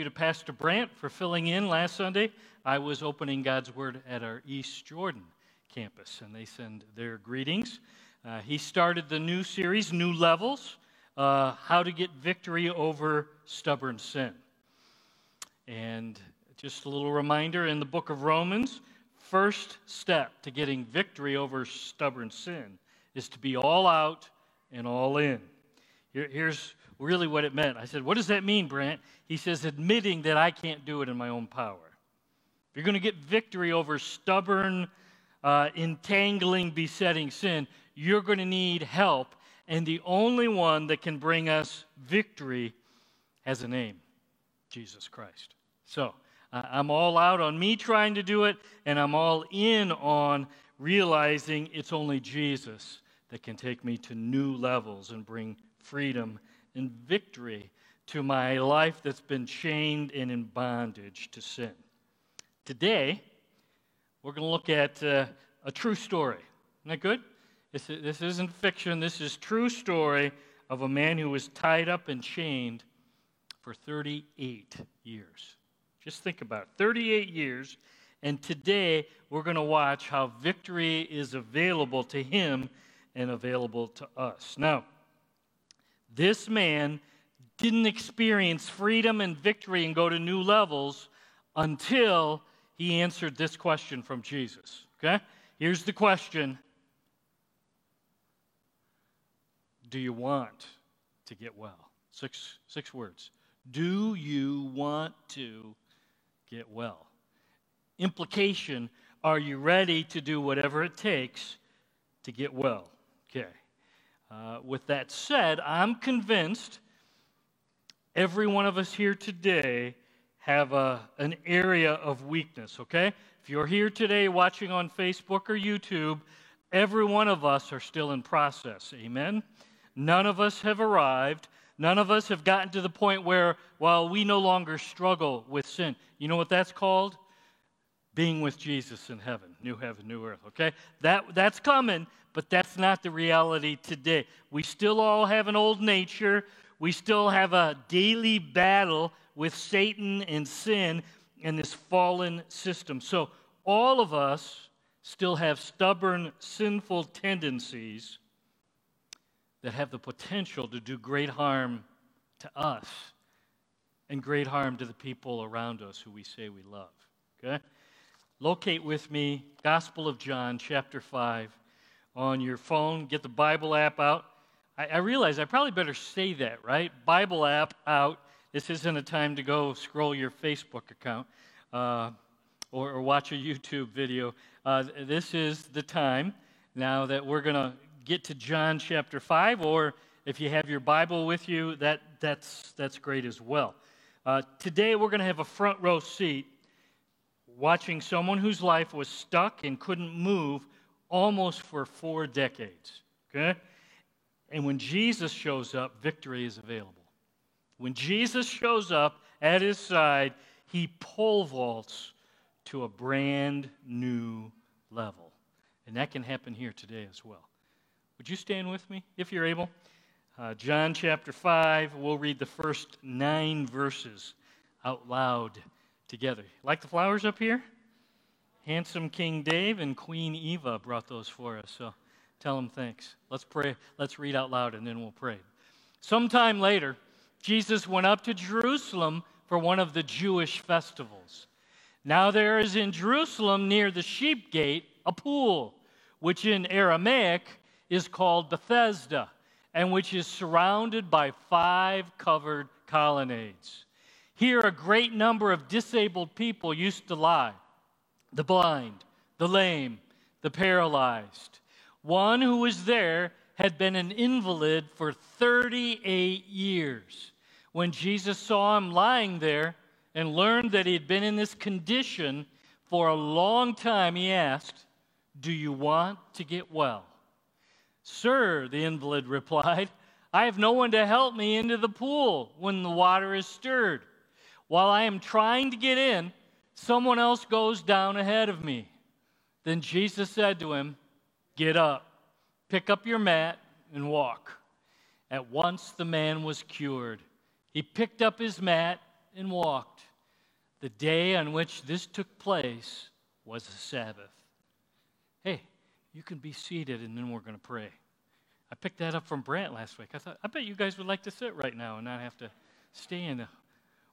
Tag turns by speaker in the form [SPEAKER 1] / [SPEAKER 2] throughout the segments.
[SPEAKER 1] you to Pastor Brandt for filling in last Sunday. I was opening God's Word at our East Jordan campus, and they send their greetings. Uh, he started the new series, New Levels uh, How to Get Victory Over Stubborn Sin. And just a little reminder in the book of Romans, first step to getting victory over stubborn sin is to be all out and all in. Here, here's really what it meant. I said, What does that mean, Brant? He says, admitting that I can't do it in my own power. If you're going to get victory over stubborn, uh, entangling, besetting sin, you're going to need help. And the only one that can bring us victory has a name Jesus Christ. So uh, I'm all out on me trying to do it, and I'm all in on realizing it's only Jesus that can take me to new levels and bring freedom and victory to my life that's been chained and in bondage to sin. Today, we're going to look at uh, a true story. Isn't that good? This, this isn't fiction. This is true story of a man who was tied up and chained for 38 years. Just think about it 38 years. And today, we're going to watch how victory is available to him and available to us. Now, this man didn't experience freedom and victory and go to new levels until he answered this question from Jesus. Okay? Here's the question Do you want to get well? Six, six words. Do you want to get well? Implication Are you ready to do whatever it takes to get well? Okay. Uh, with that said, I'm convinced every one of us here today have a, an area of weakness, okay? If you're here today watching on Facebook or YouTube, every one of us are still in process, amen? None of us have arrived. None of us have gotten to the point where, well, we no longer struggle with sin. You know what that's called? Being with Jesus in heaven, new heaven, new earth, okay? That, that's coming, but that's not the reality today. We still all have an old nature. We still have a daily battle with Satan and sin and this fallen system. So, all of us still have stubborn, sinful tendencies that have the potential to do great harm to us and great harm to the people around us who we say we love. Okay? Locate with me Gospel of John, chapter 5 on your phone. Get the Bible app out. I, I realize I probably better say that, right? Bible app out. This isn't a time to go scroll your Facebook account uh, or, or, watch a YouTube video. Uh, this is the time now that we're going to get to John chapter 5, or if you have your Bible with you, that, that's, that's great as well. Uh, today, we're going to have a front row seat watching someone whose life was stuck and couldn't move almost for four decades. Okay? And when Jesus shows up, victory is available. When Jesus shows up at his side, he pole vaults to a brand new level. And that can happen here today as well. Would you stand with me if you're able? Uh, John chapter 5, we'll read the first nine verses out loud together. Like the flowers up here? Handsome King Dave and Queen Eva brought those for us, so tell them thanks. Let's pray. Let's read out loud and then we'll pray. Sometime later, Jesus went up to Jerusalem for one of the Jewish festivals. Now there is in Jerusalem near the sheep gate a pool, which in Aramaic is called Bethesda, and which is surrounded by five covered colonnades. Here, a great number of disabled people used to lie the blind, the lame, the paralyzed. One who was there had been an invalid for 38 years. When Jesus saw him lying there and learned that he had been in this condition for a long time, he asked, Do you want to get well? Sir, the invalid replied, I have no one to help me into the pool when the water is stirred. While I am trying to get in, Someone else goes down ahead of me. Then Jesus said to him, Get up, pick up your mat, and walk. At once the man was cured. He picked up his mat and walked, the day on which this took place was a Sabbath. Hey, you can be seated and then we're going to pray. I picked that up from Brant last week. I thought, I bet you guys would like to sit right now and not have to stand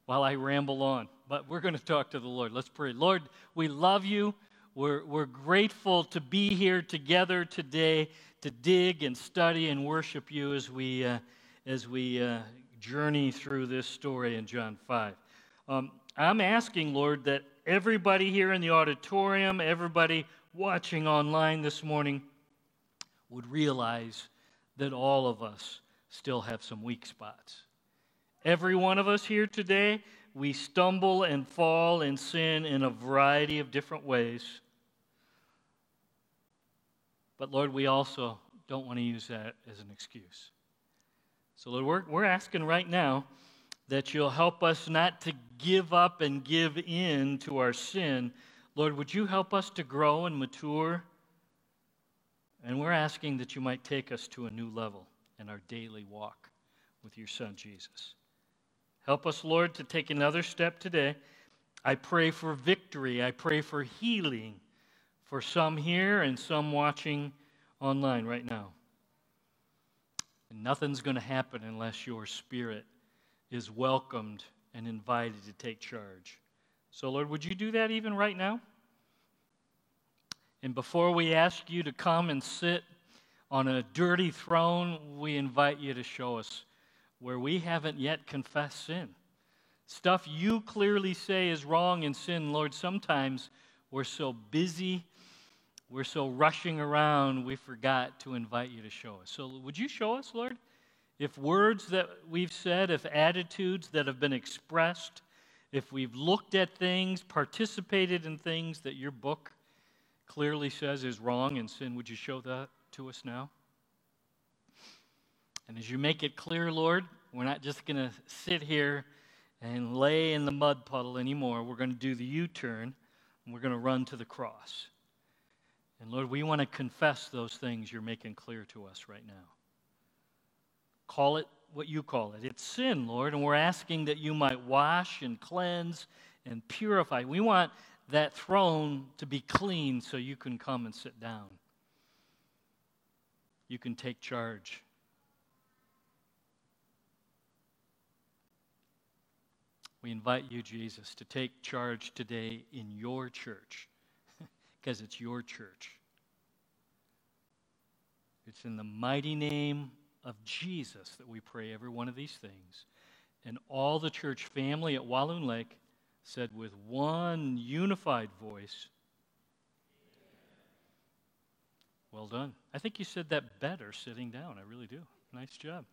[SPEAKER 1] while I ramble on. But we're going to talk to the Lord. Let's pray. Lord, we love you. We're, we're grateful to be here together today to dig and study and worship you as we, uh, as we uh, journey through this story in John 5. Um, I'm asking, Lord, that everybody here in the auditorium, everybody watching online this morning, would realize that all of us still have some weak spots. Every one of us here today, we stumble and fall and sin in a variety of different ways. But Lord, we also don't want to use that as an excuse. So, Lord, we're, we're asking right now that you'll help us not to give up and give in to our sin. Lord, would you help us to grow and mature? And we're asking that you might take us to a new level in our daily walk with your Son, Jesus. Help us, Lord, to take another step today. I pray for victory. I pray for healing for some here and some watching online right now. And nothing's going to happen unless your spirit is welcomed and invited to take charge. So, Lord, would you do that even right now? And before we ask you to come and sit on a dirty throne, we invite you to show us where we haven't yet confessed sin. Stuff you clearly say is wrong in sin, Lord, sometimes we're so busy, we're so rushing around, we forgot to invite you to show us. So, would you show us, Lord? If words that we've said, if attitudes that have been expressed, if we've looked at things, participated in things that your book clearly says is wrong and sin, would you show that to us now? And as you make it clear, Lord, we're not just going to sit here and lay in the mud puddle anymore. We're going to do the U turn and we're going to run to the cross. And Lord, we want to confess those things you're making clear to us right now. Call it what you call it. It's sin, Lord, and we're asking that you might wash and cleanse and purify. We want that throne to be clean so you can come and sit down. You can take charge. We invite you, Jesus, to take charge today in your church because it's your church. It's in the mighty name of Jesus that we pray every one of these things. And all the church family at Walloon Lake said with one unified voice, Well done. I think you said that better sitting down. I really do. Nice job.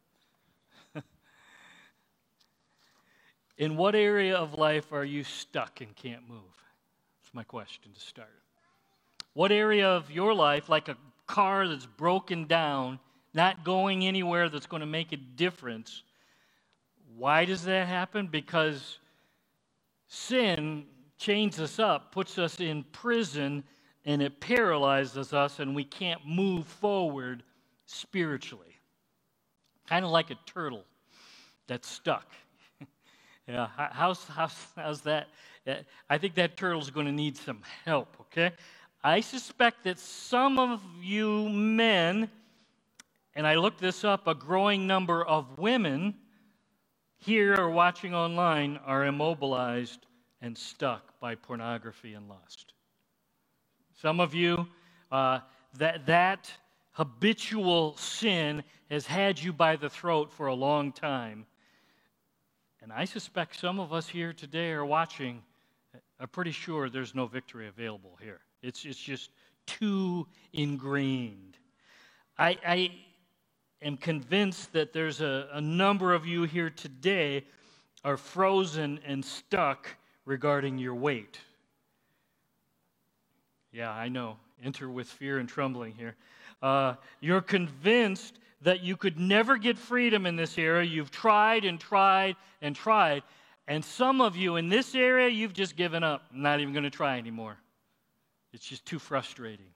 [SPEAKER 1] In what area of life are you stuck and can't move? That's my question to start. What area of your life, like a car that's broken down, not going anywhere that's going to make a difference, why does that happen? Because sin chains us up, puts us in prison, and it paralyzes us, and we can't move forward spiritually. Kind of like a turtle that's stuck. Yeah, how's, how's, how's that? I think that turtle's going to need some help, okay? I suspect that some of you men, and I looked this up, a growing number of women here or watching online are immobilized and stuck by pornography and lust. Some of you, uh, that, that habitual sin has had you by the throat for a long time and I suspect some of us here today are watching, are pretty sure there's no victory available here. It's, it's just too ingrained. I, I am convinced that there's a, a number of you here today are frozen and stuck regarding your weight. Yeah, I know. Enter with fear and trembling here. Uh, you're convinced that you could never get freedom in this area. You've tried and tried and tried. And some of you in this area, you've just given up, not even going to try anymore. It's just too frustrating.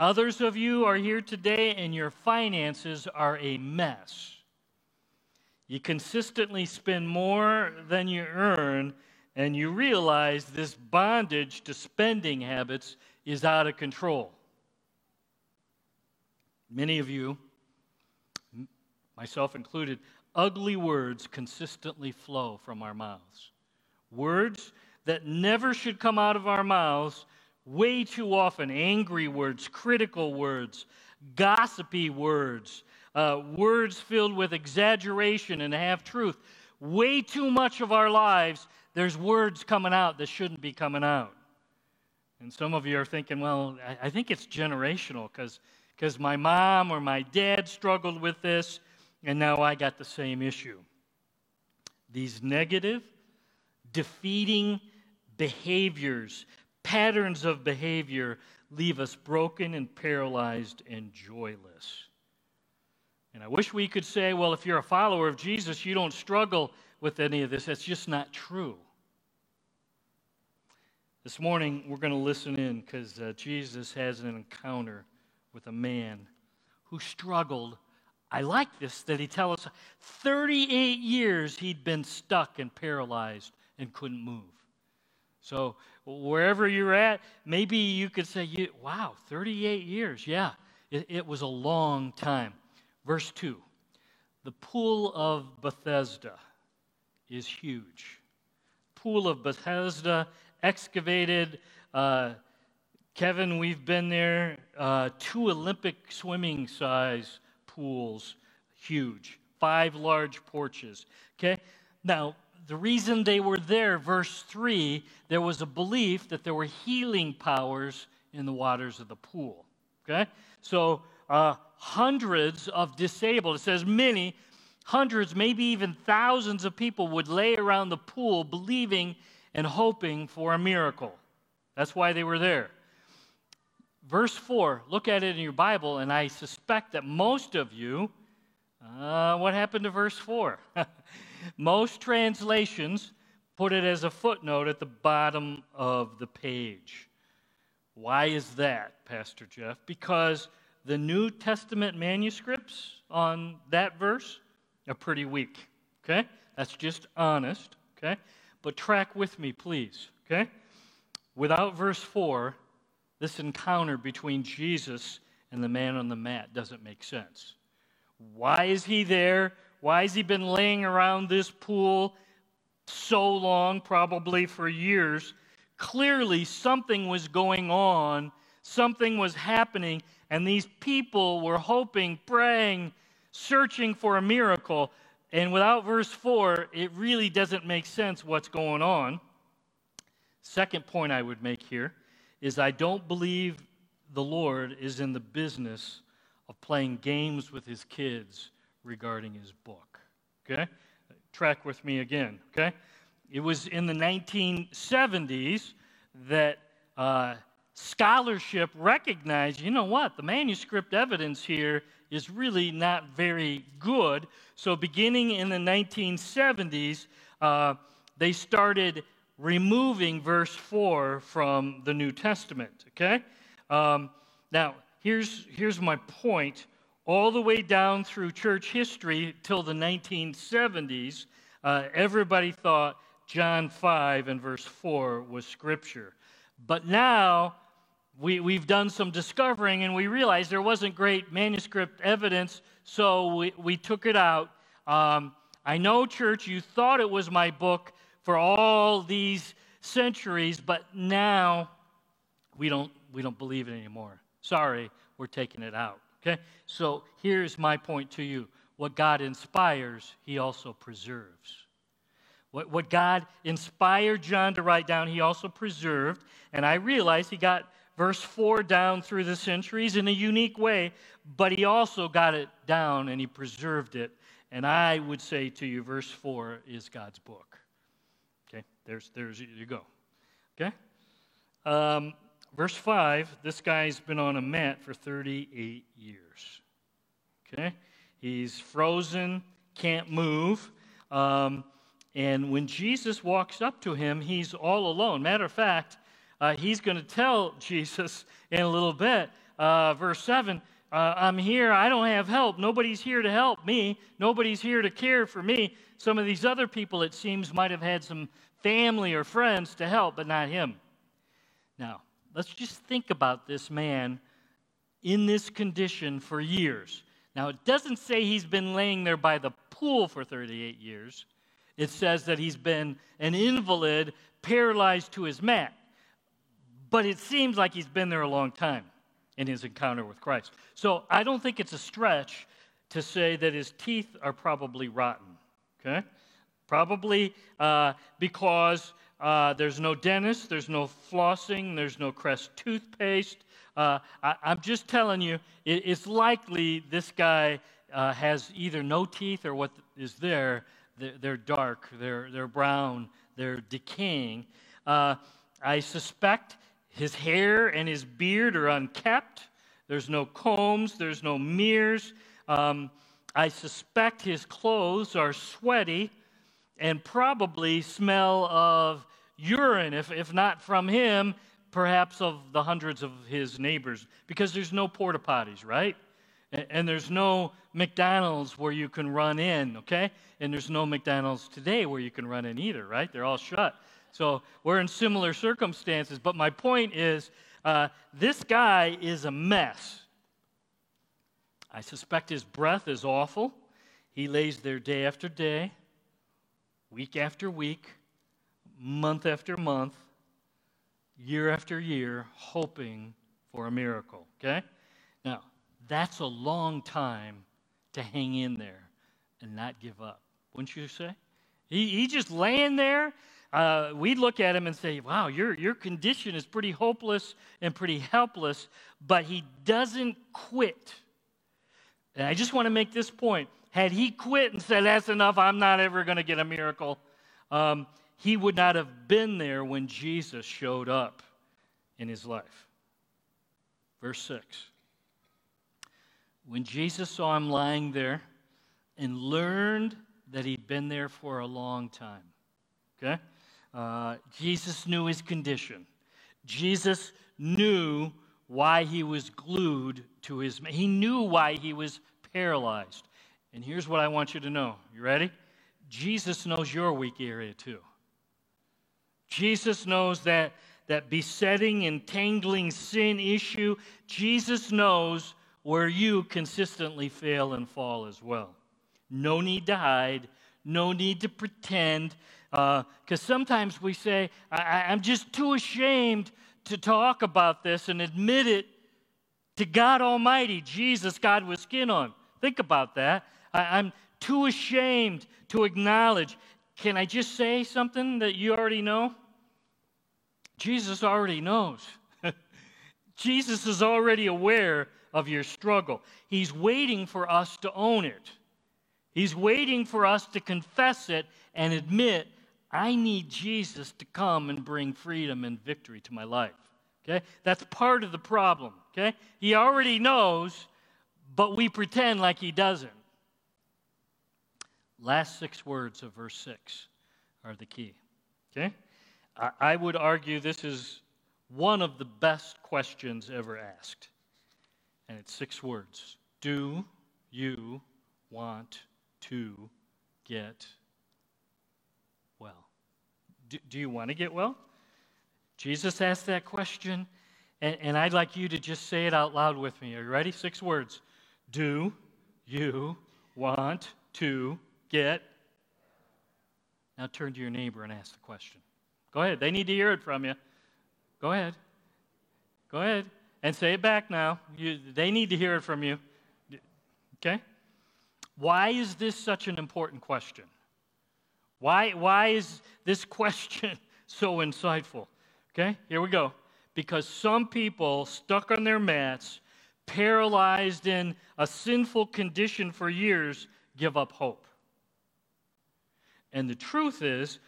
[SPEAKER 1] Others of you are here today and your finances are a mess. You consistently spend more than you earn, and you realize this bondage to spending habits is out of control. Many of you, myself included, ugly words consistently flow from our mouths. Words that never should come out of our mouths, way too often angry words, critical words, gossipy words, uh, words filled with exaggeration and half truth. Way too much of our lives, there's words coming out that shouldn't be coming out. And some of you are thinking, well, I, I think it's generational because my mom or my dad struggled with this, and now I got the same issue. These negative, defeating behaviors, patterns of behavior leave us broken and paralyzed and joyless. And I wish we could say, well, if you're a follower of Jesus, you don't struggle with any of this. That's just not true. This morning, we're going to listen in because uh, Jesus has an encounter with a man who struggled. I like this that he tells us 38 years he'd been stuck and paralyzed and couldn't move. So, wherever you're at, maybe you could say, wow, 38 years. Yeah, it, it was a long time. Verse 2 The pool of Bethesda is huge. Pool of Bethesda, excavated. Uh, Kevin, we've been there. Uh, two Olympic swimming size pools, huge. Five large porches. Okay? Now, the reason they were there, verse 3, there was a belief that there were healing powers in the waters of the pool. Okay? So, uh, hundreds of disabled, it says many, hundreds, maybe even thousands of people would lay around the pool believing and hoping for a miracle. That's why they were there. Verse 4, look at it in your Bible, and I suspect that most of you, uh, what happened to verse 4? most translations put it as a footnote at the bottom of the page. Why is that, Pastor Jeff? Because the New Testament manuscripts on that verse are pretty weak. Okay? That's just honest. Okay? But track with me, please. Okay? Without verse 4, this encounter between Jesus and the man on the mat doesn't make sense. Why is he there? Why has he been laying around this pool so long, probably for years? Clearly, something was going on, something was happening, and these people were hoping, praying, searching for a miracle. And without verse 4, it really doesn't make sense what's going on. Second point I would make here is I don't believe the Lord is in the business of playing games with his kids regarding his book. Okay? Track with me again. Okay? It was in the 1970s that uh, scholarship recognized, you know what, the manuscript evidence here is really not very good. So, beginning in the 1970s, uh, they started removing verse 4 from the New Testament. Okay? Um, now, here's, here's my point. All the way down through church history till the 1970s, uh, everybody thought John 5 and verse 4 was scripture. But now, we, we've done some discovering and we realized there wasn't great manuscript evidence, so we, we took it out. Um, I know, church, you thought it was my book for all these centuries, but now we don't, we don't believe it anymore. Sorry, we're taking it out. Okay? So here's my point to you what God inspires, He also preserves. What, what God inspired John to write down, He also preserved. And I realize He got verse 4 down through the centuries in a unique way, but he also got it down and he preserved it. And I would say to you, verse 4 is God's book. There's, there's you go. Okay? Um, verse 5 this guy's been on a mat for 38 years. Okay? He's frozen, can't move. Um, and when Jesus walks up to him, he's all alone. Matter of fact, uh, he's going to tell Jesus in a little bit, verse 7, Uh, I'm here. I don't have help. Nobody's here to help me. Nobody's here to care for me. Some of these other people, it seems, might have had some family or friends to help, but not him. Now, let's just think about this man in this condition for years. Now, it doesn't say he's been laying there by the pool for 38 years. It says that he's been an invalid, paralyzed to his mat. But it seems like he's been there a long time in his encounter with Christ. So I don't think it's a stretch to say that his teeth are probably rotten. Okay? Probably uh, because uh, there's no dentist, there's no flossing, there's no Crest toothpaste. Uh, I, am just telling you, it, it's likely this guy uh, has either no teeth or what is there, they're, they're dark, they're, they're brown, they're decaying. Uh, I suspect his hair and his beard are unkept. There's no combs, there's no mirrors. Um, I suspect his clothes are sweaty and probably smell of urine, if, if not from him, perhaps of the hundreds of his neighbors, because there's no porta potties, right? And, and there's no McDonald's where you can run in, okay? And there's no McDonald's today where you can run in either, right? They're all shut. So we're in similar circumstances. But my point is uh, this guy is a mess. I suspect his breath is awful. He lays there day after day, week after week, month after month, year after year, hoping for a miracle. Okay? Now, that's a long time to hang in there and not give up, wouldn't you say? He, he just laying there uh, we'd look at him and say, wow, your, your condition is pretty hopeless and pretty helpless, but he doesn't quit. And I just want to make this point. Had he quit and said, that's enough, I'm not ever going to get a miracle, um, he would not have been there when Jesus showed up in his life. Verse 6. When Jesus saw him lying there and learned that he'd been there for a long time, okay? Uh, Jesus knew his condition. Jesus knew why he was glued to his, he knew why he was paralyzed. And here's what I want you to know. You ready? Jesus knows your weak area too. Jesus knows that, that besetting, entangling sin issue. Jesus knows where you consistently fail and fall as well. No need to hide, no need to pretend. Because uh, sometimes we say, I, I'm just too ashamed to talk about this and admit it to God Almighty, Jesus, God with skin on. Think about that. I, I'm too ashamed to acknowledge. Can I just say something that you already know? Jesus already knows. Jesus is already aware of your struggle. He's waiting for us to own it. He's waiting for us to confess it and admit I need Jesus to come and bring freedom and victory to my life. Okay? That's part of the problem. Okay? He already knows, but we pretend like he doesn't. Last six words of verse 6 are the key. Okay? I would argue this is one of the best questions ever asked. And it's six words Do you want to get do, you want to get well? Jesus asked that question, and, and I'd like you to just say it out loud with me. Are you ready? Six words. Do you want to get? Now turn to your neighbor and ask the question. Go ahead. They need to hear it from you. Go ahead. Go ahead. And say it back now. You, they need to hear it from you. Okay? Why is this such an important question? Why, why is this question so insightful? Okay, here we go. Because some people stuck on their mats, paralyzed in a sinful condition for years, give up hope. And the truth is,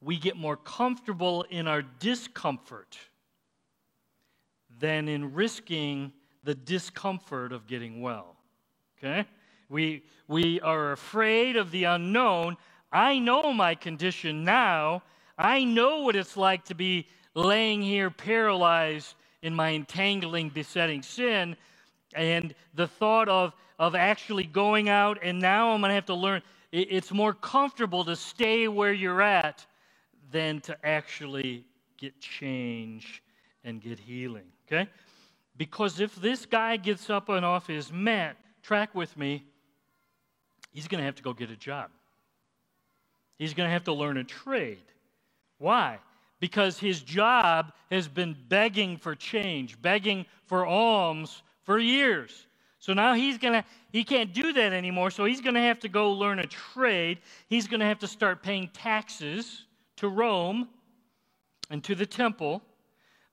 [SPEAKER 1] we get more comfortable in our discomfort than in risking the discomfort of getting well. Okay? We, we are afraid of the unknown I know my condition now. I know what it's like to be laying here paralyzed in my entangling, besetting sin. And the thought of, of actually going out and now I'm going to have to learn, it, it's more comfortable to stay where you're at than to actually get change and get healing. Okay? Because if this guy gets up and off his mat, track with me, he's going to have to go get a job. He's going to have to learn a trade. Why? Because his job has been begging for change, begging for alms for years. So now he's going to he can't do that anymore, so he's going to have to go learn a trade. He's going to have to start paying taxes to Rome and to the temple.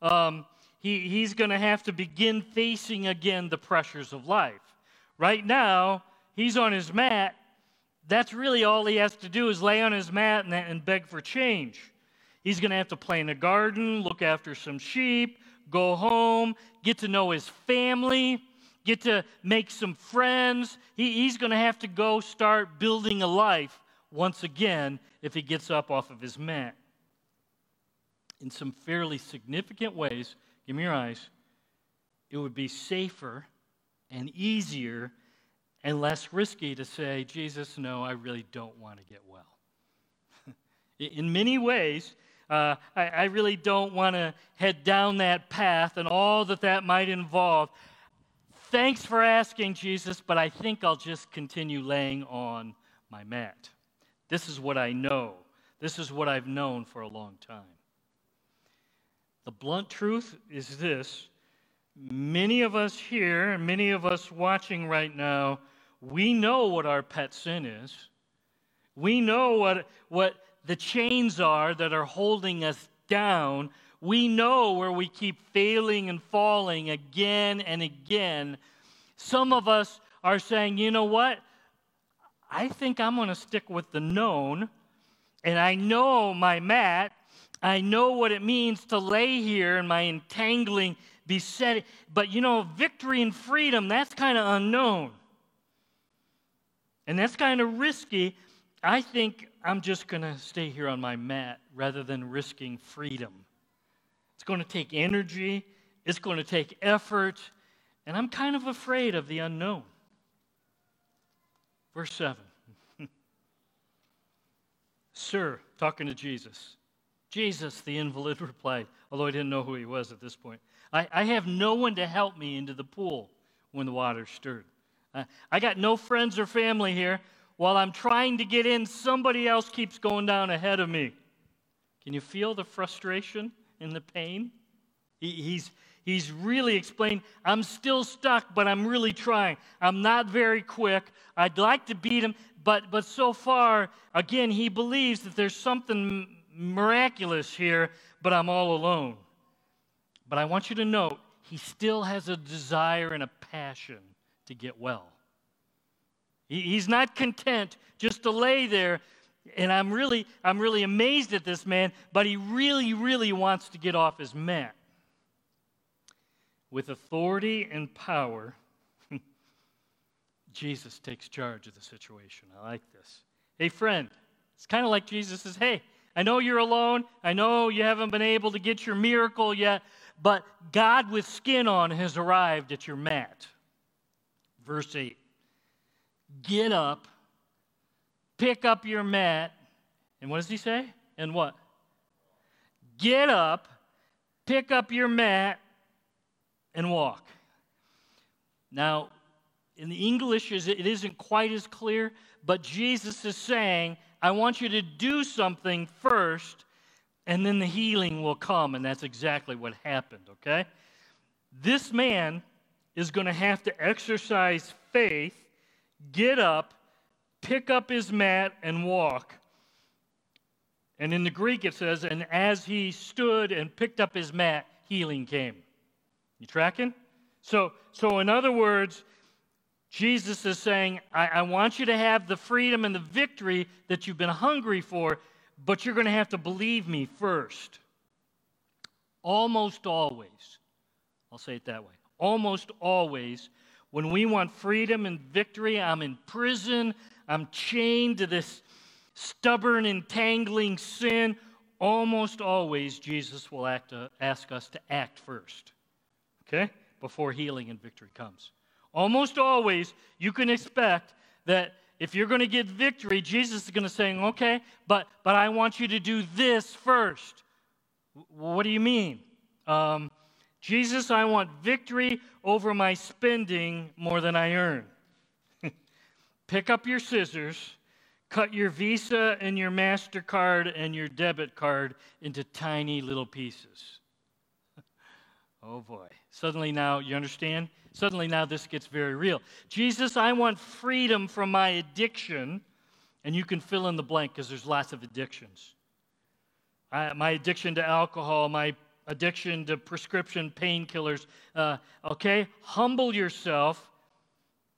[SPEAKER 1] Um, he, he's going to have to begin facing again the pressures of life. Right now, he's on his mat. That's really all he has to do is lay on his mat and, and beg for change. He's going to have to play in a garden, look after some sheep, go home, get to know his family, get to make some friends. He, he's going to have to go start building a life once again if he gets up off of his mat. In some fairly significant ways, give me your eyes, it would be safer and easier and less risky to say, Jesus, no, I really don't want to get well. In many ways, uh, I, I really don't want to head down that path and all that that might involve. Thanks for asking, Jesus, but I think I'll just continue laying on my mat. This is what I know. This is what I've known for a long time. The blunt truth is this many of us here, many of us watching right now, we know what our pet sin is. We know what, what the chains are that are holding us down. We know where we keep failing and falling again and again. Some of us are saying, you know what? I think I'm going to stick with the known. And I know my mat. I know what it means to lay here in my entangling, besetting. But you know, victory and freedom, that's kind of unknown. And that's kind of risky. I think I'm just going to stay here on my mat rather than risking freedom. It's going to take energy, it's going to take effort, and I'm kind of afraid of the unknown. Verse 7. Sir, talking to Jesus. Jesus, the invalid replied, although I didn't know who he was at this point. I, I have no one to help me into the pool when the water stirred. Uh, I got no friends or family here. While I'm trying to get in, somebody else keeps going down ahead of me. Can you feel the frustration and the pain? He, he's, he's really explained, I'm still stuck, but I'm really trying. I'm not very quick. I'd like to beat him, but, but so far, again, he believes that there's something miraculous here, but I'm all alone. But I want you to note, he still has a desire and a passion to get well. He's not content just to lay there. And I'm really, I'm really amazed at this man, but he really, really wants to get off his mat. With authority and power, Jesus takes charge of the situation. I like this. Hey, friend, it's kind of like Jesus says, Hey, I know you're alone. I know you haven't been able to get your miracle yet, but God with skin on has arrived at your mat. Verse 8 Get up, pick up your mat, and what does he say? And what? Get up, pick up your mat, and walk. Now, in the English, it isn't quite as clear, but Jesus is saying, I want you to do something first, and then the healing will come. And that's exactly what happened, okay? This man is going to have to exercise faith, get up, pick up his mat, and walk. And in the Greek, it says, and as he stood and picked up his mat, healing came. You tracking? So, so in other words, Jesus is saying, I, I, want you to have the freedom and the victory that you've been hungry for, but you're going to have to believe me first. Almost always, I'll say it that way. Almost always, when we want freedom and victory, I'm in prison, I'm chained to this stubborn, entangling sin. Almost always, Jesus will uh, ask us to act first, okay, before healing and victory comes. Almost always, you can expect that if you're going to get victory, Jesus is going to say, okay, but, but I want you to do this first. What do you mean? Um, Jesus, I want victory over my spending more than I earn. Pick up your scissors, cut your Visa and your MasterCard and your debit card into tiny little pieces. Oh boy. Suddenly now, you understand? Suddenly now this gets very real. Jesus, I want freedom from my addiction. And you can fill in the blank because there's lots of addictions. I, my addiction to alcohol, my addiction to prescription painkillers. Uh, okay? Humble yourself,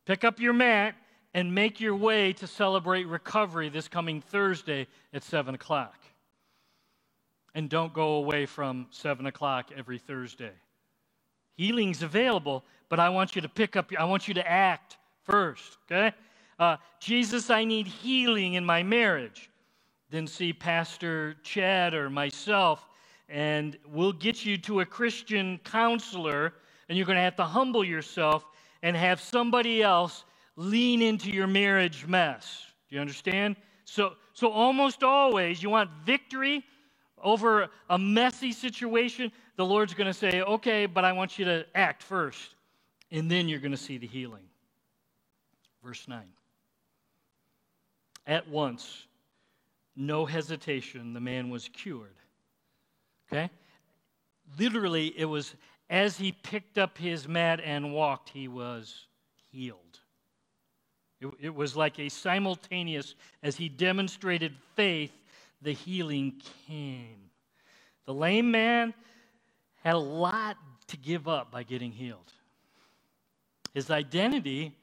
[SPEAKER 1] pick up your mat, and make your way to celebrate recovery this coming Thursday at 7 o'clock. And don't go away from 7 o'clock every Thursday. Healing's available, but I want you to pick up, I want you to act first, okay? Uh, Jesus, I need healing in my marriage. Then see Pastor Chad or myself and we'll get you to a Christian counselor, and you're going to have to humble yourself and have somebody else lean into your marriage mess. Do you understand? So, so almost always, you want victory over a messy situation. The Lord's going to say, okay, but I want you to act first, and then you're going to see the healing. Verse 9. At once, no hesitation, the man was cured Okay? Literally, it was as he picked up his mat and walked, he was healed. It, it was like a simultaneous, as he demonstrated faith, the healing came. The lame man had a lot to give up by getting healed. His identity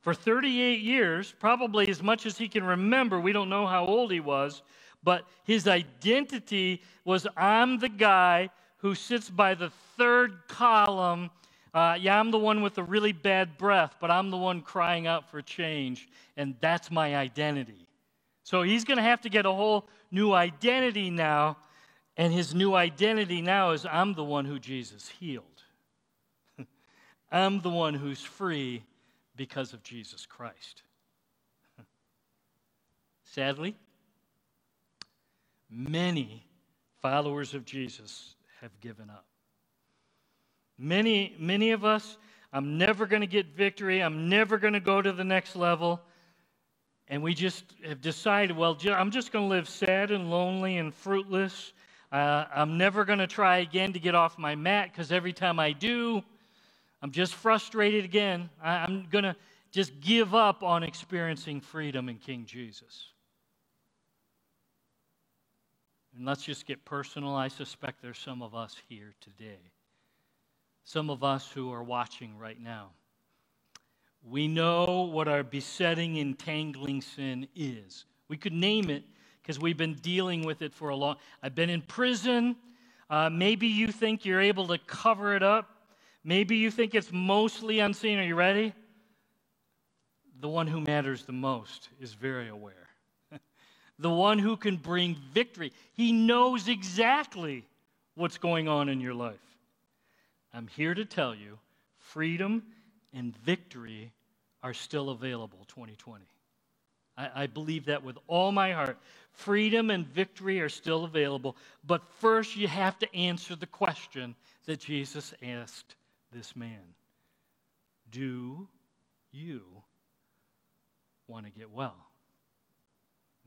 [SPEAKER 1] for 38 years, probably as much as he can remember, we don't know how old he was, but his identity was I'm the guy who sits by the third column. Uh, yeah, I'm the one with the really bad breath, but I'm the one crying out for change, and that's my identity. So he's going to have to get a whole new identity now, and his new identity now is I'm the one who Jesus healed. I'm the one who's free because of Jesus Christ. Sadly, many followers of Jesus have given up. Many, many of us, I'm never going to get victory. I'm never going to go to the next level. And we just have decided, well, I'm just going to live sad and lonely and fruitless. Uh, I'm never going to try again to get off my mat because every time I do, I'm just frustrated again. I, I'm going to just give up on experiencing freedom in King Jesus. And let's just get personal. I suspect there's some of us here today, some of us who are watching right now. We know what our besetting, entangling sin is. We could name it because we've been dealing with it for a long. I've been in prison. Uh, maybe you think you're able to cover it up. Maybe you think it's mostly unseen. Are you ready? The one who matters the most is very aware the one who can bring victory. He knows exactly what's going on in your life. I'm here to tell you freedom and victory are still available 2020. I, I, believe that with all my heart. Freedom and victory are still available, but first you have to answer the question that Jesus asked this man Do you want to get well?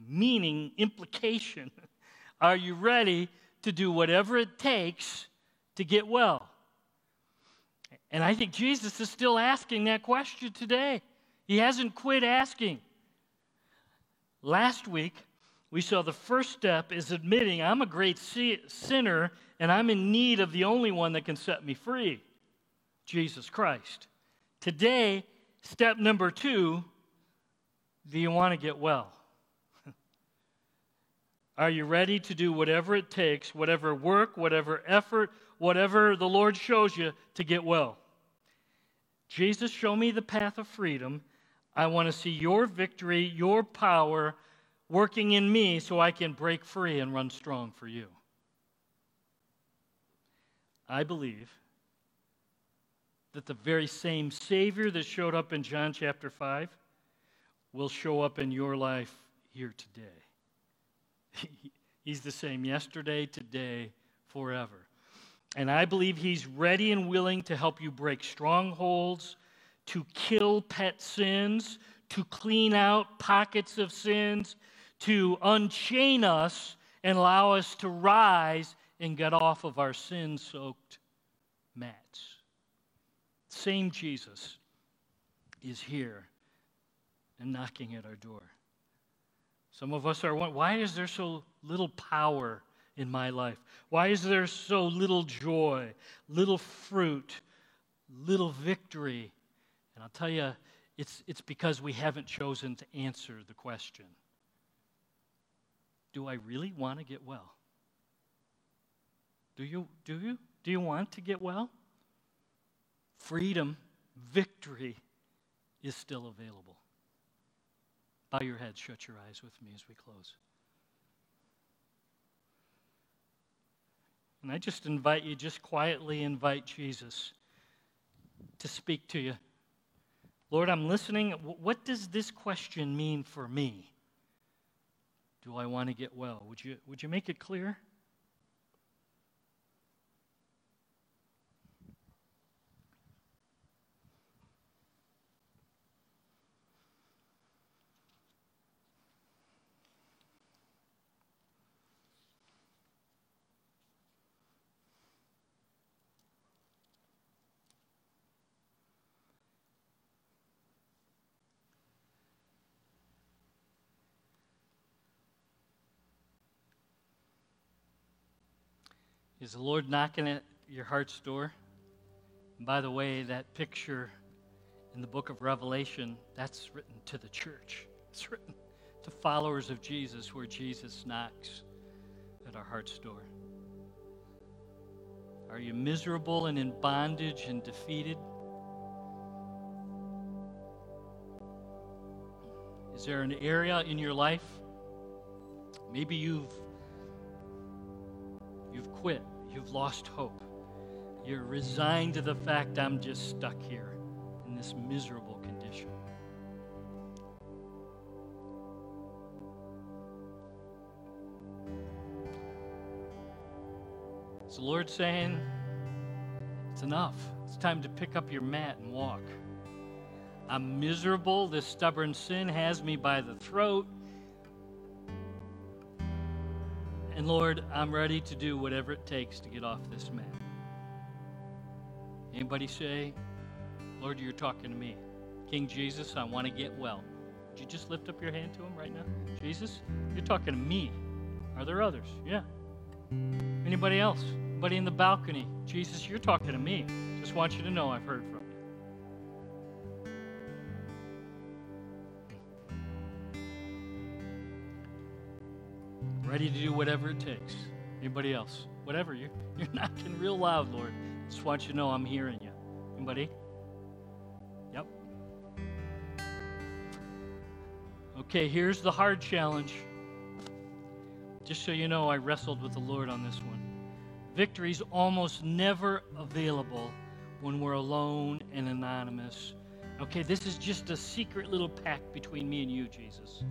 [SPEAKER 1] meaning, implication. Are you ready to do whatever it takes to get well? And I think Jesus is still asking that question today. He hasn't quit asking. Last week, we saw the first step is admitting I'm a great sinner and I'm in need of the only one that can set me free Jesus Christ. Today, step number two do you want to get well? Are you ready to do whatever it takes, whatever work, whatever effort, whatever the Lord shows you to get well? Jesus, show me the path of freedom. I want to see your victory, your power working in me so I can break free and run strong for you. I believe that the very same Savior that showed up in John chapter 5 will show up in your life here today. He's the same yesterday, today, forever. And I believe He's ready and willing to help you break strongholds, to kill pet sins, to clean out pockets of sins, to unchain us and allow us to rise and get off of our sin soaked mats. Same Jesus is here and knocking at our door. Some of us are, wondering why is there so little power in my life? Why is there so little joy, little fruit, little victory? And I'll tell you, it's, it's because we haven't chosen to answer the question Do I really want to get well? Do you? Do you? Do you want to get well? Freedom, victory is still available. Bow your head, shut your eyes with me as we close. And I just invite you, just quietly invite Jesus to speak to you. Lord, I'm listening. What does this question mean for me? Do I want to get well? Would you, would you make it clear? Is the Lord knocking at your heart's door? And by the way, that picture in the book of Revelation, that's written to the church. It's written to followers of Jesus where Jesus knocks at our heart's door. Are you miserable and in bondage and defeated? Is there an area in your life? Maybe you've You've quit. You've lost hope. You're resigned to the fact I'm just stuck here in this miserable condition. Is the Lord saying, It's enough. It's time to pick up your mat and walk. I'm miserable. This stubborn sin has me by the throat. And Lord, I'm ready to do whatever it takes to get off this mat. Anybody say, Lord, you're talking to me. King Jesus, I want to get well. Would you just lift up your hand to him right now? Jesus, you're talking to me. Are there others? Yeah. Anybody else? Anybody in the balcony? Jesus, you're talking to me. Just want you to know I've heard from ready to do whatever it takes. Anybody else? Whatever. You're, you're knocking real loud, Lord. Just want you to know I'm hearing you. Anybody? Yep. Okay, here's the hard challenge. Just so you know, I wrestled with the Lord on this one. Victory's almost never available when we're alone and anonymous. Okay, this is just a secret little pact between me and you, Jesus.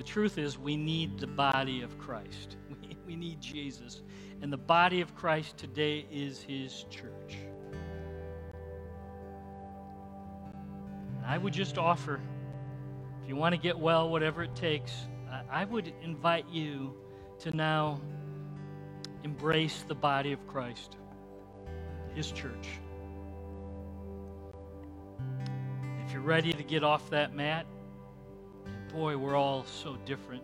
[SPEAKER 1] The truth is, we need the body of Christ. We, we need Jesus. And the body of Christ today is his church. And I would just offer, if you want to get well, whatever it takes, I, I would invite you to now embrace the body of Christ, his church. If you're ready to get off that mat, boy, we're all so different.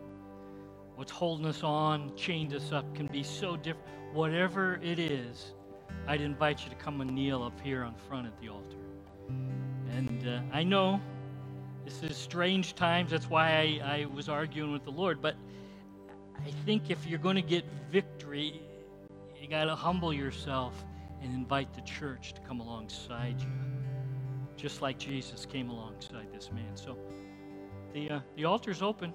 [SPEAKER 1] What's holding us on, chained us up, can be so different. Whatever it is, I'd invite you to come and kneel up here on front at the altar. And uh, I know this is strange times. That's why I, I was arguing with the Lord. But I think if you're going to get victory, you got to humble yourself and invite the church to come alongside you, just like Jesus came alongside this man. So the, uh, the altar's open.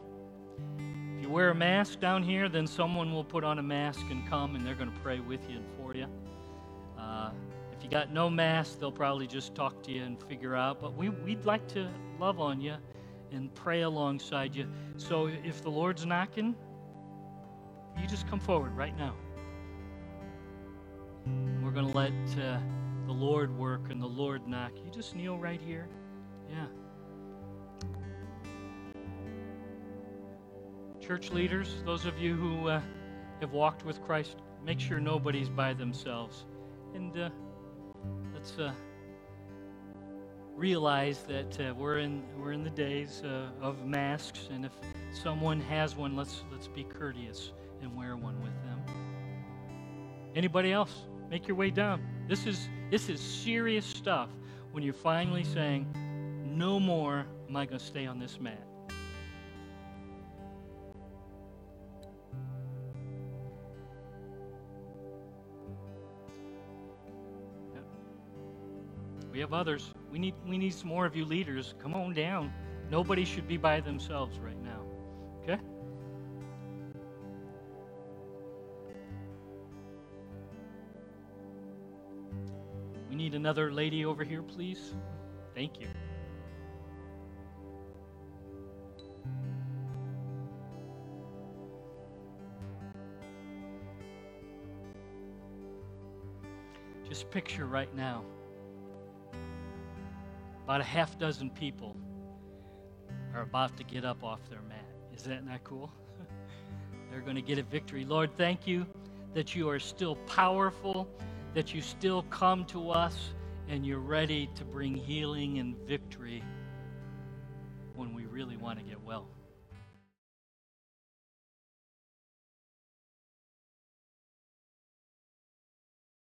[SPEAKER 1] If you wear a mask down here, then someone will put on a mask and come, and they're going to pray with you and for you. Uh, if you got no mask, they'll probably just talk to you and figure out. But we, we'd like to love on you and pray alongside you. So if the Lord's knocking, you just come forward right now. We're going to let uh, the Lord work and the Lord knock. You just kneel right here. Yeah. Church leaders, those of you who uh, have walked with Christ, make sure nobody's by themselves. And uh, let's uh, realize that uh, we're in we're in the days uh, of masks, and if someone has one, let's let's be courteous and wear one with them. Anybody else? Make your way down. This is this is serious stuff. When you're finally saying, "No more am I going to stay on this mat." We have others. We need we need some more of you leaders. Come on down. Nobody should be by themselves right now. Okay? We need another lady over here, please. Thank you. Just picture right now about a half dozen people are about to get up off their mat. Is that not cool? They're going to get a victory. Lord, thank you that you are still powerful, that you still come to us, and you're ready to bring healing and victory when we really want to get well.